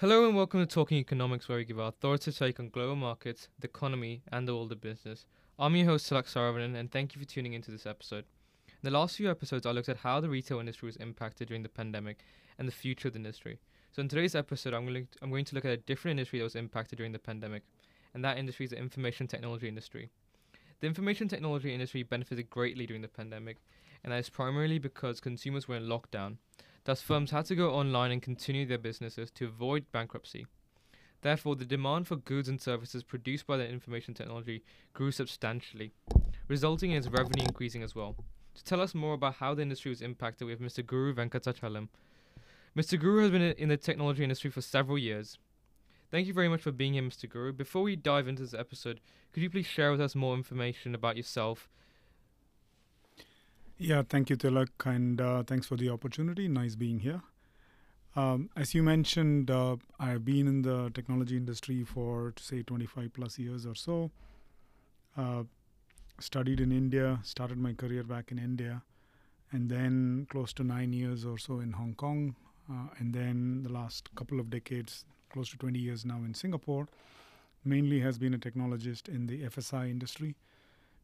Hello and welcome to Talking Economics, where we give our authoritative take on global markets, the economy, and the world of business. I'm your host, Tilak Saravanan, and thank you for tuning into this episode. In the last few episodes, I looked at how the retail industry was impacted during the pandemic and the future of the industry. So, in today's episode, I'm going, to, I'm going to look at a different industry that was impacted during the pandemic, and that industry is the information technology industry. The information technology industry benefited greatly during the pandemic, and that is primarily because consumers were in lockdown. Thus, firms had to go online and continue their businesses to avoid bankruptcy. Therefore, the demand for goods and services produced by the information technology grew substantially, resulting in its revenue increasing as well. To tell us more about how the industry was impacted, we have Mr. Guru Venkatachalam. Mr. Guru has been in the technology industry for several years. Thank you very much for being here, Mr. Guru. Before we dive into this episode, could you please share with us more information about yourself yeah, thank you, Tilak, and uh, thanks for the opportunity. Nice being here. Um, as you mentioned, uh, I have been in the technology industry for, say, 25 plus years or so. Uh, studied in India, started my career back in India, and then close to nine years or so in Hong Kong, uh, and then the last couple of decades, close to 20 years now in Singapore. Mainly has been a technologist in the FSI industry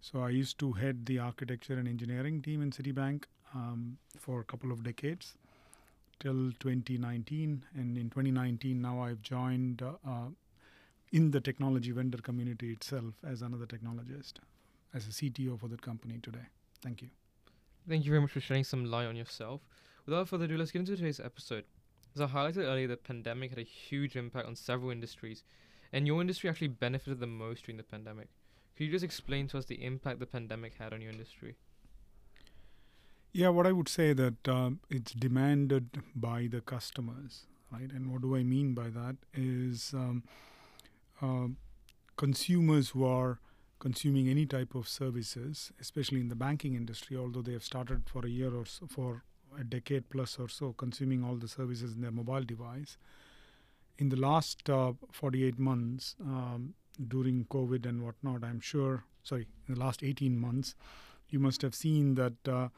so I used to head the architecture and engineering team in Citibank um, for a couple of decades till 2019. And in 2019, now I've joined uh, uh, in the technology vendor community itself as another technologist, as a CTO for that company today. Thank you. Thank you very much for shedding some light on yourself. Without further ado, let's get into today's episode. As I highlighted earlier, the pandemic had a huge impact on several industries, and your industry actually benefited the most during the pandemic. Could you just explain to us the impact the pandemic had on your industry? Yeah, what I would say that um, it's demanded by the customers, right? And what do I mean by that is um, uh, consumers who are consuming any type of services, especially in the banking industry, although they have started for a year or so, for a decade plus or so, consuming all the services in their mobile device. In the last uh, 48 months, um, during COVID and whatnot, I'm sure, sorry, in the last 18 months, you must have seen that uh,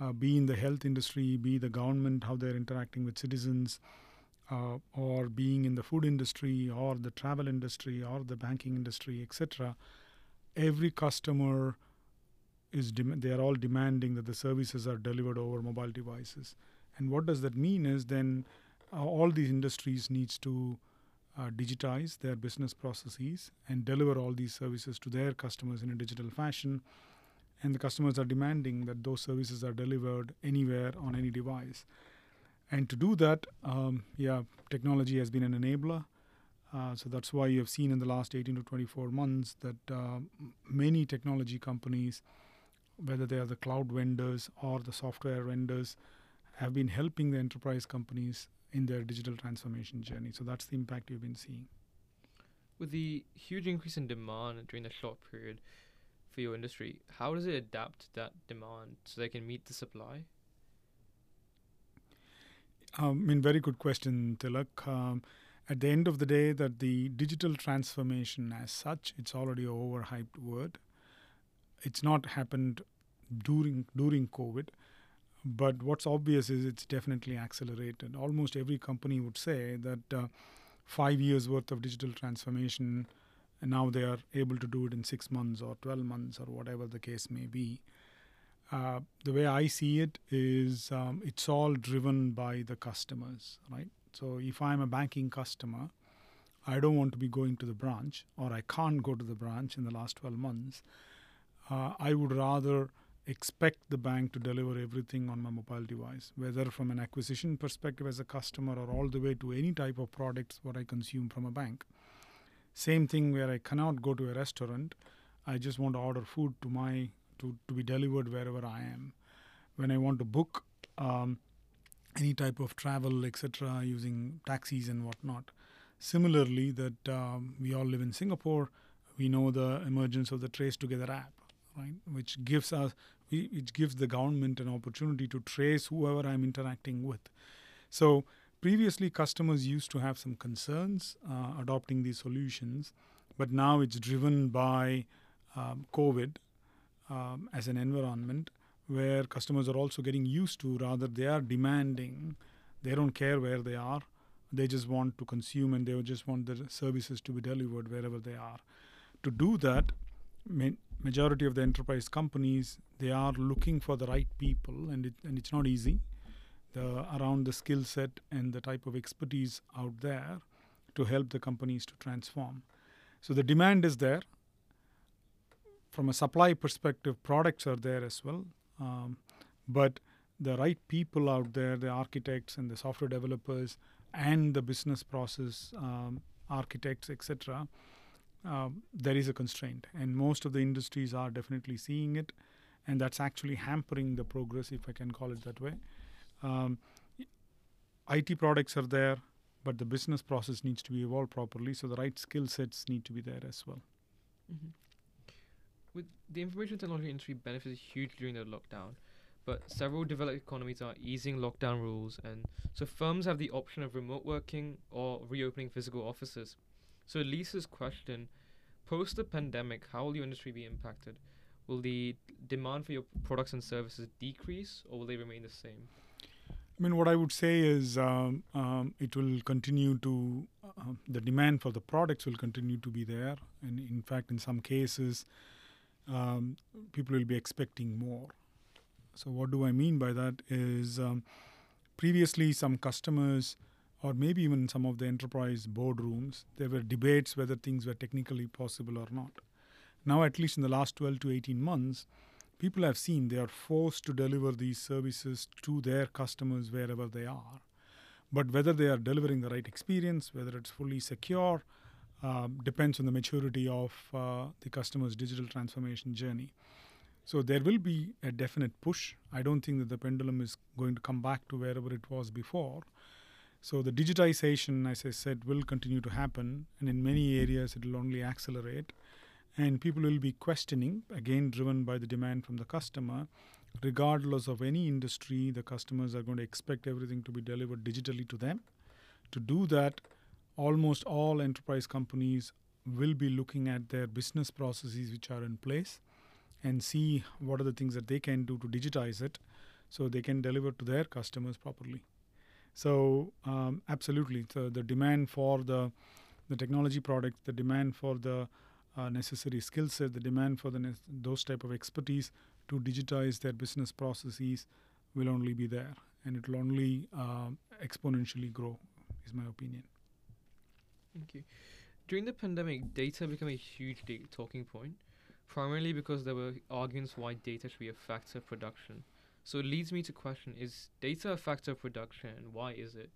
uh, be in the health industry, be the government, how they're interacting with citizens, uh, or being in the food industry, or the travel industry, or the banking industry, etc. Every customer is they are all demanding that the services are delivered over mobile devices. And what does that mean is then uh, all these industries needs to uh, digitize their business processes and deliver all these services to their customers in a digital fashion. And the customers are demanding that those services are delivered anywhere on any device. And to do that, um, yeah, technology has been an enabler. Uh, so that's why you have seen in the last 18 to 24 months that uh, many technology companies, whether they are the cloud vendors or the software vendors, have been helping the enterprise companies in their digital transformation journey. So that's the impact you've been seeing. With the huge increase in demand during the short period for your industry, how does it adapt that demand so they can meet the supply? Um, I mean, very good question, Tilak. Um, at the end of the day, that the digital transformation as such, it's already a overhyped word. It's not happened during during COVID. But what's obvious is it's definitely accelerated. Almost every company would say that uh, five years worth of digital transformation, and now they are able to do it in six months or 12 months or whatever the case may be. Uh, the way I see it is um, it's all driven by the customers, right? So if I'm a banking customer, I don't want to be going to the branch or I can't go to the branch in the last 12 months. Uh, I would rather expect the bank to deliver everything on my mobile device, whether from an acquisition perspective as a customer or all the way to any type of products what I consume from a bank. Same thing where I cannot go to a restaurant, I just want to order food to my to, to be delivered wherever I am. When I want to book um, any type of travel, etc., using taxis and whatnot. Similarly, that um, we all live in Singapore, we know the emergence of the Trace Together app right? Which gives us, which gives the government an opportunity to trace whoever I'm interacting with. So previously, customers used to have some concerns uh, adopting these solutions, but now it's driven by um, COVID um, as an environment where customers are also getting used to. Rather, they are demanding. They don't care where they are. They just want to consume and they just want the services to be delivered wherever they are. To do that, majority of the enterprise companies they are looking for the right people, and it, and it's not easy. The around the skill set and the type of expertise out there to help the companies to transform. So the demand is there. From a supply perspective, products are there as well, um, but the right people out there, the architects and the software developers, and the business process um, architects, etc., um, there is a constraint, and most of the industries are definitely seeing it, and that's actually hampering the progress, if I can call it that way. Um, IT products are there, but the business process needs to be evolved properly, so the right skill sets need to be there as well. Mm-hmm. With the information technology industry benefited hugely during the lockdown, but several developed economies are easing lockdown rules, and so firms have the option of remote working or reopening physical offices. So Lisa's question: Post the pandemic, how will your industry be impacted? Will the demand for your products and services decrease, or will they remain the same? I mean, what I would say is um, um, it will continue to, uh, the demand for the products will continue to be there. And in fact, in some cases, um, people will be expecting more. So, what do I mean by that is um, previously, some customers, or maybe even some of the enterprise boardrooms, there were debates whether things were technically possible or not. Now, at least in the last 12 to 18 months, people have seen they are forced to deliver these services to their customers wherever they are. But whether they are delivering the right experience, whether it's fully secure, uh, depends on the maturity of uh, the customer's digital transformation journey. So there will be a definite push. I don't think that the pendulum is going to come back to wherever it was before. So the digitization, as I said, will continue to happen, and in many mm-hmm. areas it will only accelerate. And people will be questioning again driven by the demand from the customer. Regardless of any industry the customers are going to expect everything to be delivered digitally to them. To do that almost all enterprise companies will be looking at their business processes which are in place and see what are the things that they can do to digitize it so they can deliver to their customers properly so um, absolutely so the demand for the the technology products the demand for the uh, necessary skill set, the demand for the ne- those type of expertise to digitize their business processes will only be there, and it will only uh, exponentially grow. Is my opinion. Thank you. During the pandemic, data became a huge talking point, primarily because there were arguments why data should be a factor of production. So it leads me to question: Is data a factor of production, and why is it?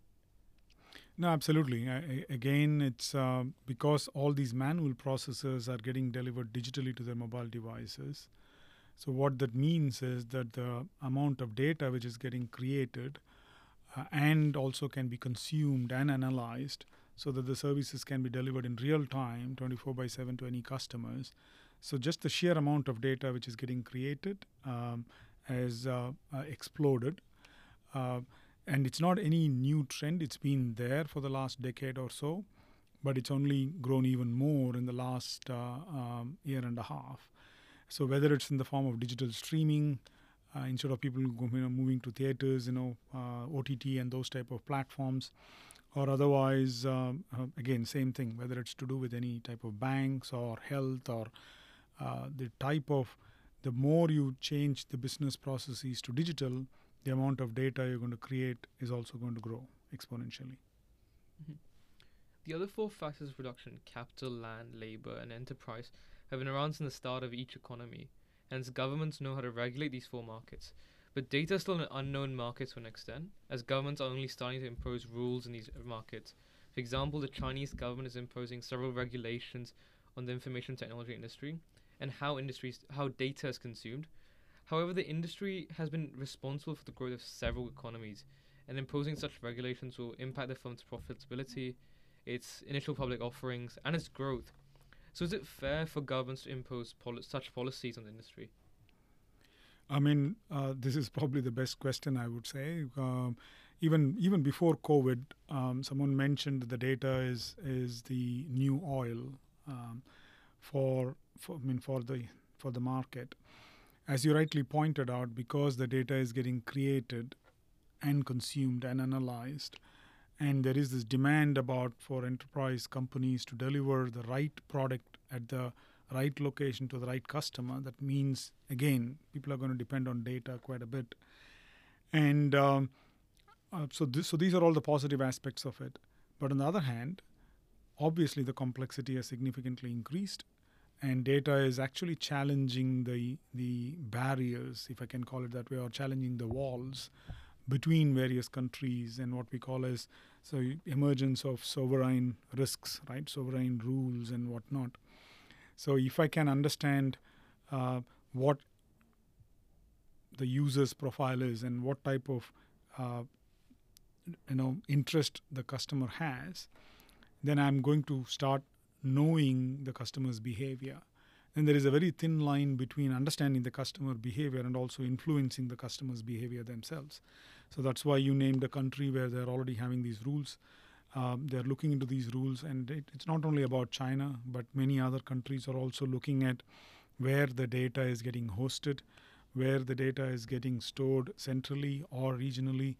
No, absolutely. I, again, it's uh, because all these manual processes are getting delivered digitally to their mobile devices. So, what that means is that the amount of data which is getting created uh, and also can be consumed and analyzed so that the services can be delivered in real time, 24 by 7 to any customers. So, just the sheer amount of data which is getting created um, has uh, uh exploded. Uh, and it's not any new trend, it's been there for the last decade or so, but it's only grown even more in the last um, year and a half. So, whether it's in the form of digital streaming, uh, instead of people you know, moving to theaters, you know, uh, OTT and those type of platforms, or otherwise, um, uh, again, same thing, whether it's to do with any type of banks or health or the type of, the more you change the business processes to digital, the amount of data you're going to create is also going to grow exponentially. Mm-hmm. The other four factors of production capital, land, labor, and enterprise have been around since the start of each economy, hence, governments know how to regulate these four markets. But data is still an unknown market to an extent, as governments are only starting to impose rules in these markets. For example, the Chinese government is imposing several regulations on the information technology industry and how industries how data is consumed, However, the industry has been responsible for the growth of several economies, and imposing such regulations will impact the firm's profitability, its initial public offerings, and its growth. So, is it fair for governments to impose poli- such policies on the industry? I mean, uh, this is probably the best question I would say. Um, even even before COVID, um, someone mentioned that the data is is the new oil um, for for I mean for the for the market as you rightly pointed out, because the data is getting created and consumed and analyzed, and there is this demand about for enterprise companies to deliver the right product at the right location to the right customer. That means again, people are going to depend on data quite a bit, and um, uh, so this, so these are all the positive aspects of it. But on the other hand, obviously the complexity has significantly increased and data is actually challenging the the barriers if i can call it that way or challenging the walls between various countries and what we call as so emergence of sovereign risks right? Sovereign rules and whatnot. So if i can understand uh, what the user's profile is and what type of uh, you know interest the customer has then I'm going to start knowing the customer's behavior. And there is a very thin line between understanding the customer behavior and also influencing the customer's behavior themselves. So that's why you named a country where they're already having these rules. Um, they're looking into these rules, and it, it's not only about China, but many other countries are also looking at where the data is getting hosted, where the data is getting stored centrally or regionally,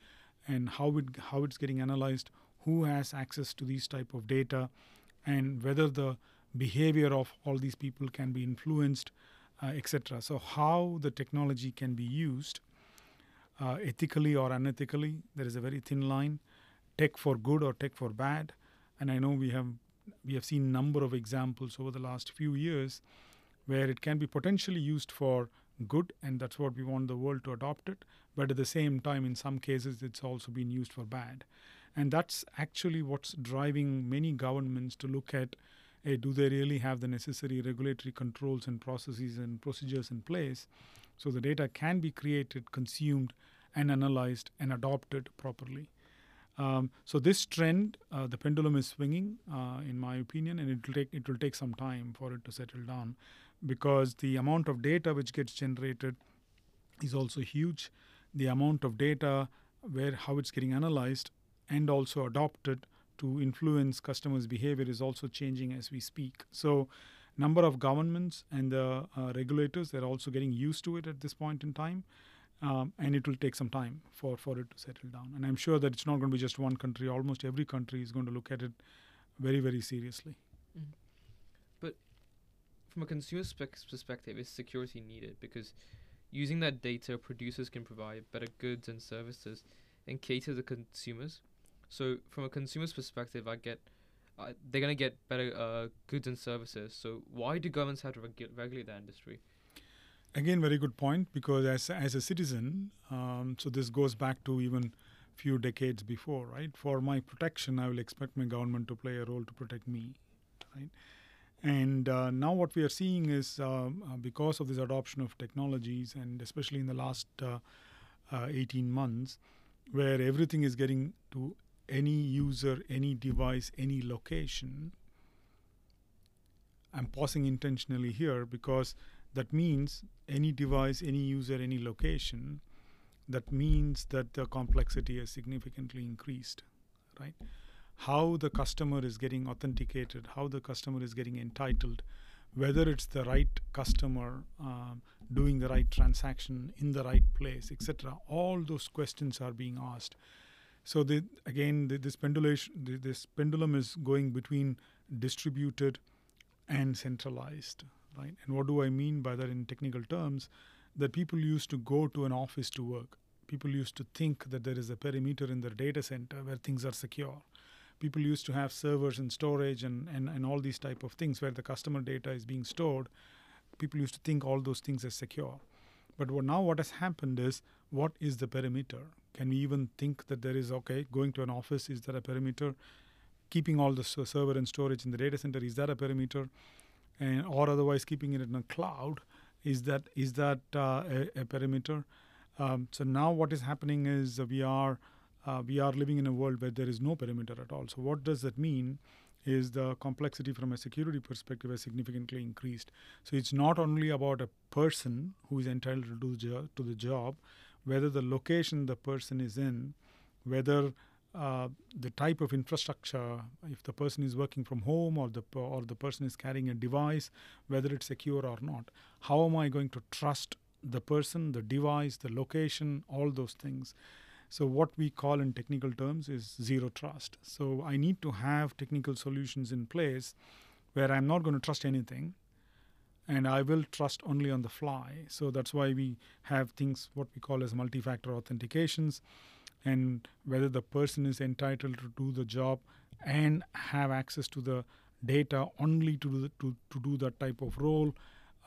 and how it how it's getting analyzed who has access to these type of data and whether the behavior of all these people can be influenced uh, etc so how the technology can be used uh, ethically or unethically there is a very thin line. Tech for good or tech for bad. And i know we have we have seen number of examples over the last few years where it can be potentially used for good and that's what we want the world to adopt it. But at the same time in some cases it's also been used for bad and that's actually what's driving many governments to look at hey, do they really have the necessary regulatory controls and processes and procedures in place so the data can be created, consumed, and analyzed and adopted properly. Um, so this trend, uh, the pendulum is swinging, uh, in my opinion, and it will take it will take some time for it to settle down, because the amount of data which gets generated is also huge. The amount of data where how it's getting analyzed and also adopted to influence customers' behavior is also changing as we speak. So, number of governments and the uh, regulators they're also getting used to it at this point in time. Um, and it will take some time for, for it to settle down. And I'm sure that it's not going to be just one country. Almost every country is going to look at it very, very seriously. Mm. But from a consumer perspective, is security needed? Because using that data, producers can provide better goods and services and cater to consumers so from a consumer's perspective, I get uh, they're gonna get better uh, goods and services. So why do governments have to regu- regulate that industry? Again, very good point. Because as as a citizen, um, so this goes back to even few decades before, right? For my protection, I will expect my government to play a role to protect me, right? And uh, now what we are seeing is um, uh, because of this adoption of technologies, and especially in the last uh, uh 18 months, where everything is getting to any user, any device, any location. I'm pausing intentionally here because that means any device, any user, any location. That means that the complexity has significantly increased, right? How the customer is getting authenticated, how the customer is getting entitled, whether it's the right customer um, doing the right transaction in the right place, etc. All those questions are being asked so the, again, the, this pendulation, the, this pendulum is going between distributed and centralized, right? And what do I mean by that in technical terms? That people used to go to an office to work. People used to think that there is a perimeter in their data center where things are secure. People used to have servers and storage and, and, and all these type of things where the customer data is being stored. People used to think all those things are secure. But what, now what has happened is what is the perimeter? Can we even think that there is, okay, going to an office, is that a perimeter? Keeping all the server and storage in the data center, is that a perimeter? And, or otherwise keeping it in a cloud, is that is that uh, a, a, perimeter? Um, so now what is happening is we are uh, we are living in a world where there is no perimeter at all. So what does that mean? Is the complexity from a security perspective has significantly increased. So it's not only about a person who is entitled to do job, to the job, whether the location the person is in, whether uh, the type of infrastructure, if the person is working from home or the or the person is carrying a device, whether it's secure or not. How am I going to trust the person, the device, the location, all those things? So, what we call in technical terms is zero trust. So, I need to have technical solutions in place where I'm not going to trust anything and I will trust only on the fly. So, that's why we have things what we call as multi factor authentications and whether the person is entitled to do the job and have access to the data only to do, the, to, to do that type of role,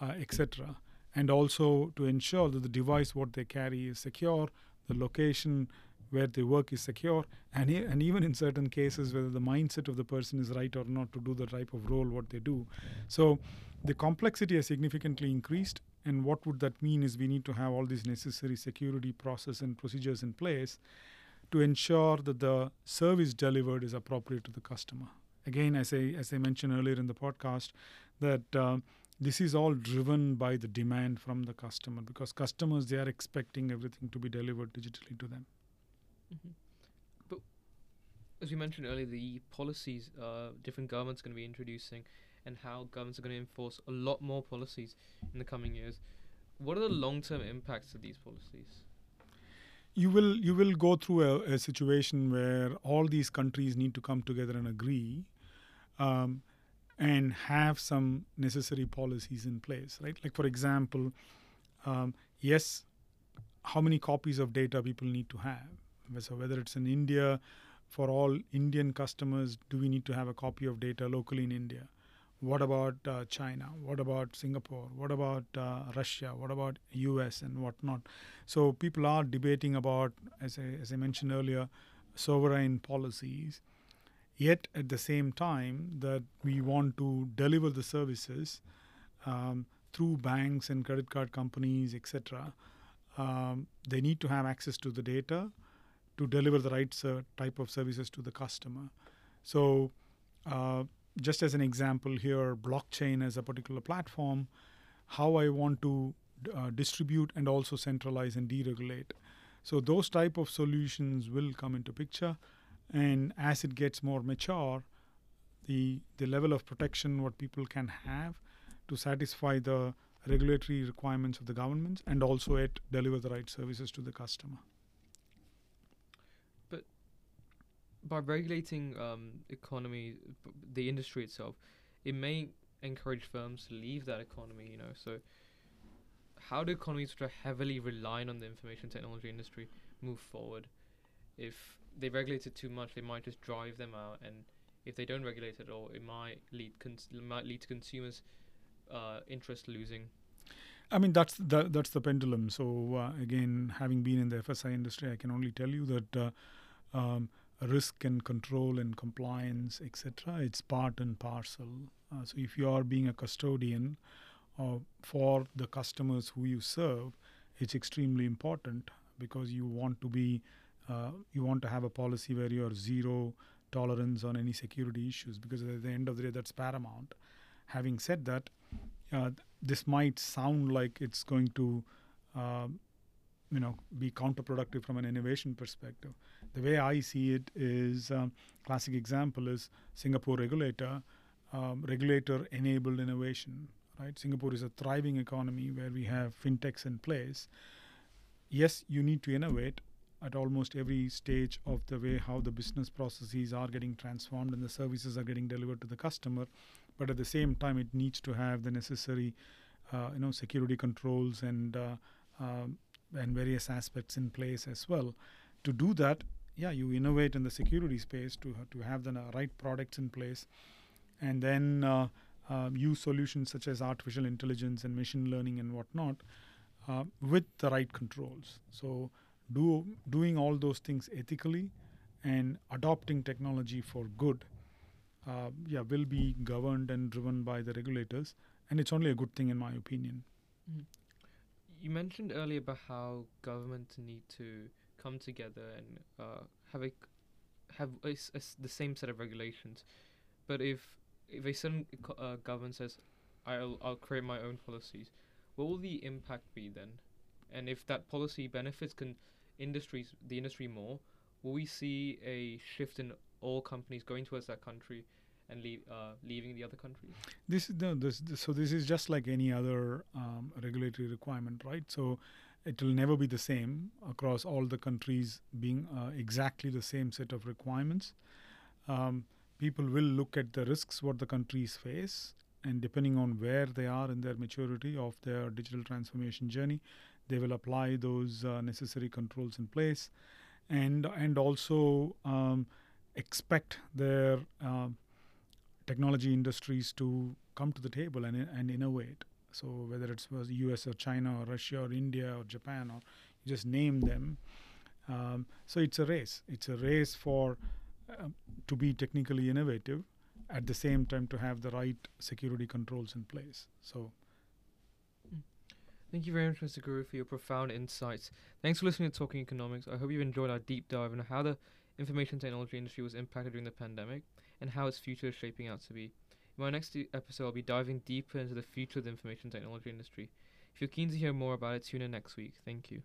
uh, etc. And also to ensure that the device what they carry is secure, the location where the work is secure, and, and even in certain cases whether the mindset of the person is right or not to do the type of role what they do. So the complexity has significantly increased, and what would that mean is we need to have all these necessary security process and procedures in place to ensure that the service delivered is appropriate to the customer. Again, as I as I mentioned earlier in the podcast, that uh, this is all driven by the demand from the customer because customers they are expecting everything to be delivered digitally to them. Mm-hmm. But as we mentioned earlier, the policies uh, different governments are going to be introducing, and how governments are going to enforce a lot more policies in the coming years. What are the long-term impacts of these policies? You will you will go through a, a situation where all these countries need to come together and agree. Um, and have some necessary policies in place, right? Like, for example, um, yes, how many copies of data people need to have. So, whether it's in India, for all Indian customers, do we need to have a copy of data locally in India? What about uh, China? What about Singapore? What about uh, Russia? What about US and whatnot? So, people are debating about, as I, as I mentioned earlier, sovereign policies yet at the same time that we want to deliver the services um, through banks and credit card companies etc um, they need to have access to the data to deliver the right type of services to the customer. So uh, just as an example here blockchain as a particular platform how i want to uh, distribute and also centralize and deregulate. So those type of solutions will come into picture and as it gets more mature the the level of protection what people can have to satisfy the regulatory requirements of the governments and also it deliver the right services to the customer but by regulating um, economy the industry itself it may encourage firms to leave that economy you know so how do economies which are heavily relying on the information technology industry move forward if they regulate it too much, they might just drive them out, and if they don't regulate it at all, it might lead cons- might lead to consumers' uh, interest losing. I mean that's the, that's the pendulum. So uh, again, having been in the FSI industry, I can only tell you that uh, um, risk and control and compliance, etc. It's part and parcel. Uh, so if you are being a custodian uh, for the customers who you serve, it's extremely important because you want to be uh, you want to have a policy where you are zero tolerance on any security issues because at the end of the day that's paramount having said that uh, this might sound like it's going to uh, you know be counterproductive from an innovation perspective the way i see it is um, classic example is singapore regulator um, regulator enabled innovation right? Singapore is a thriving economy where we have fintechs in place. Yes you need to innovate at almost every stage of the way how the business processes are getting transformed and the services are getting delivered to the customer. But at the same time it needs to have the necessary uh, you know security controls and uh, um, and various aspects in place as well. To do that yeah you innovate in the security space to to have the right products in place. And then uh, um, use solutions such as artificial intelligence and machine learning and whatnot uh, with the right controls. So do doing all those things ethically and adopting technology for good uh, yeah will be governed and driven by the regulators. And it's only a good thing in my opinion. Mm. you mentioned earlier about how governments need to come together and uh, have a have a, a, the same set of regulations but if if a certain uh, government says I'll I'll create my own policies what will the impact be then and if that policy benefits can industries the industry more, will we see a shift in all companies going towards that country and leave, uh, leaving the other countries? This is the this, this, so this is just like any other um, regulatory requirement, right? So it will never be the same across all the countries being uh, exactly the same set of requirements. Um, people will look at the risks what the countries face, and depending on where they are in their maturity of their digital transformation journey, they will apply those uh, necessary controls in place, and and also um, expect their uh, technology industries to come to the table and and innovate. So whether it's was U.S. or China or Russia or India or Japan or just name them. Um, so it's a race. It's a race for uh, to be technically innovative, at the same time to have the right security controls in place. So. Thank you very much, Mr. Guru, for your profound insights. Thanks for listening to Talking Economics. I hope you've enjoyed our deep dive into how the information technology industry was impacted during the pandemic and how its future is shaping out to be. In my next episode, I'll be diving deeper into the future of the information technology industry. If you're keen to hear more about it, tune in next week. Thank you.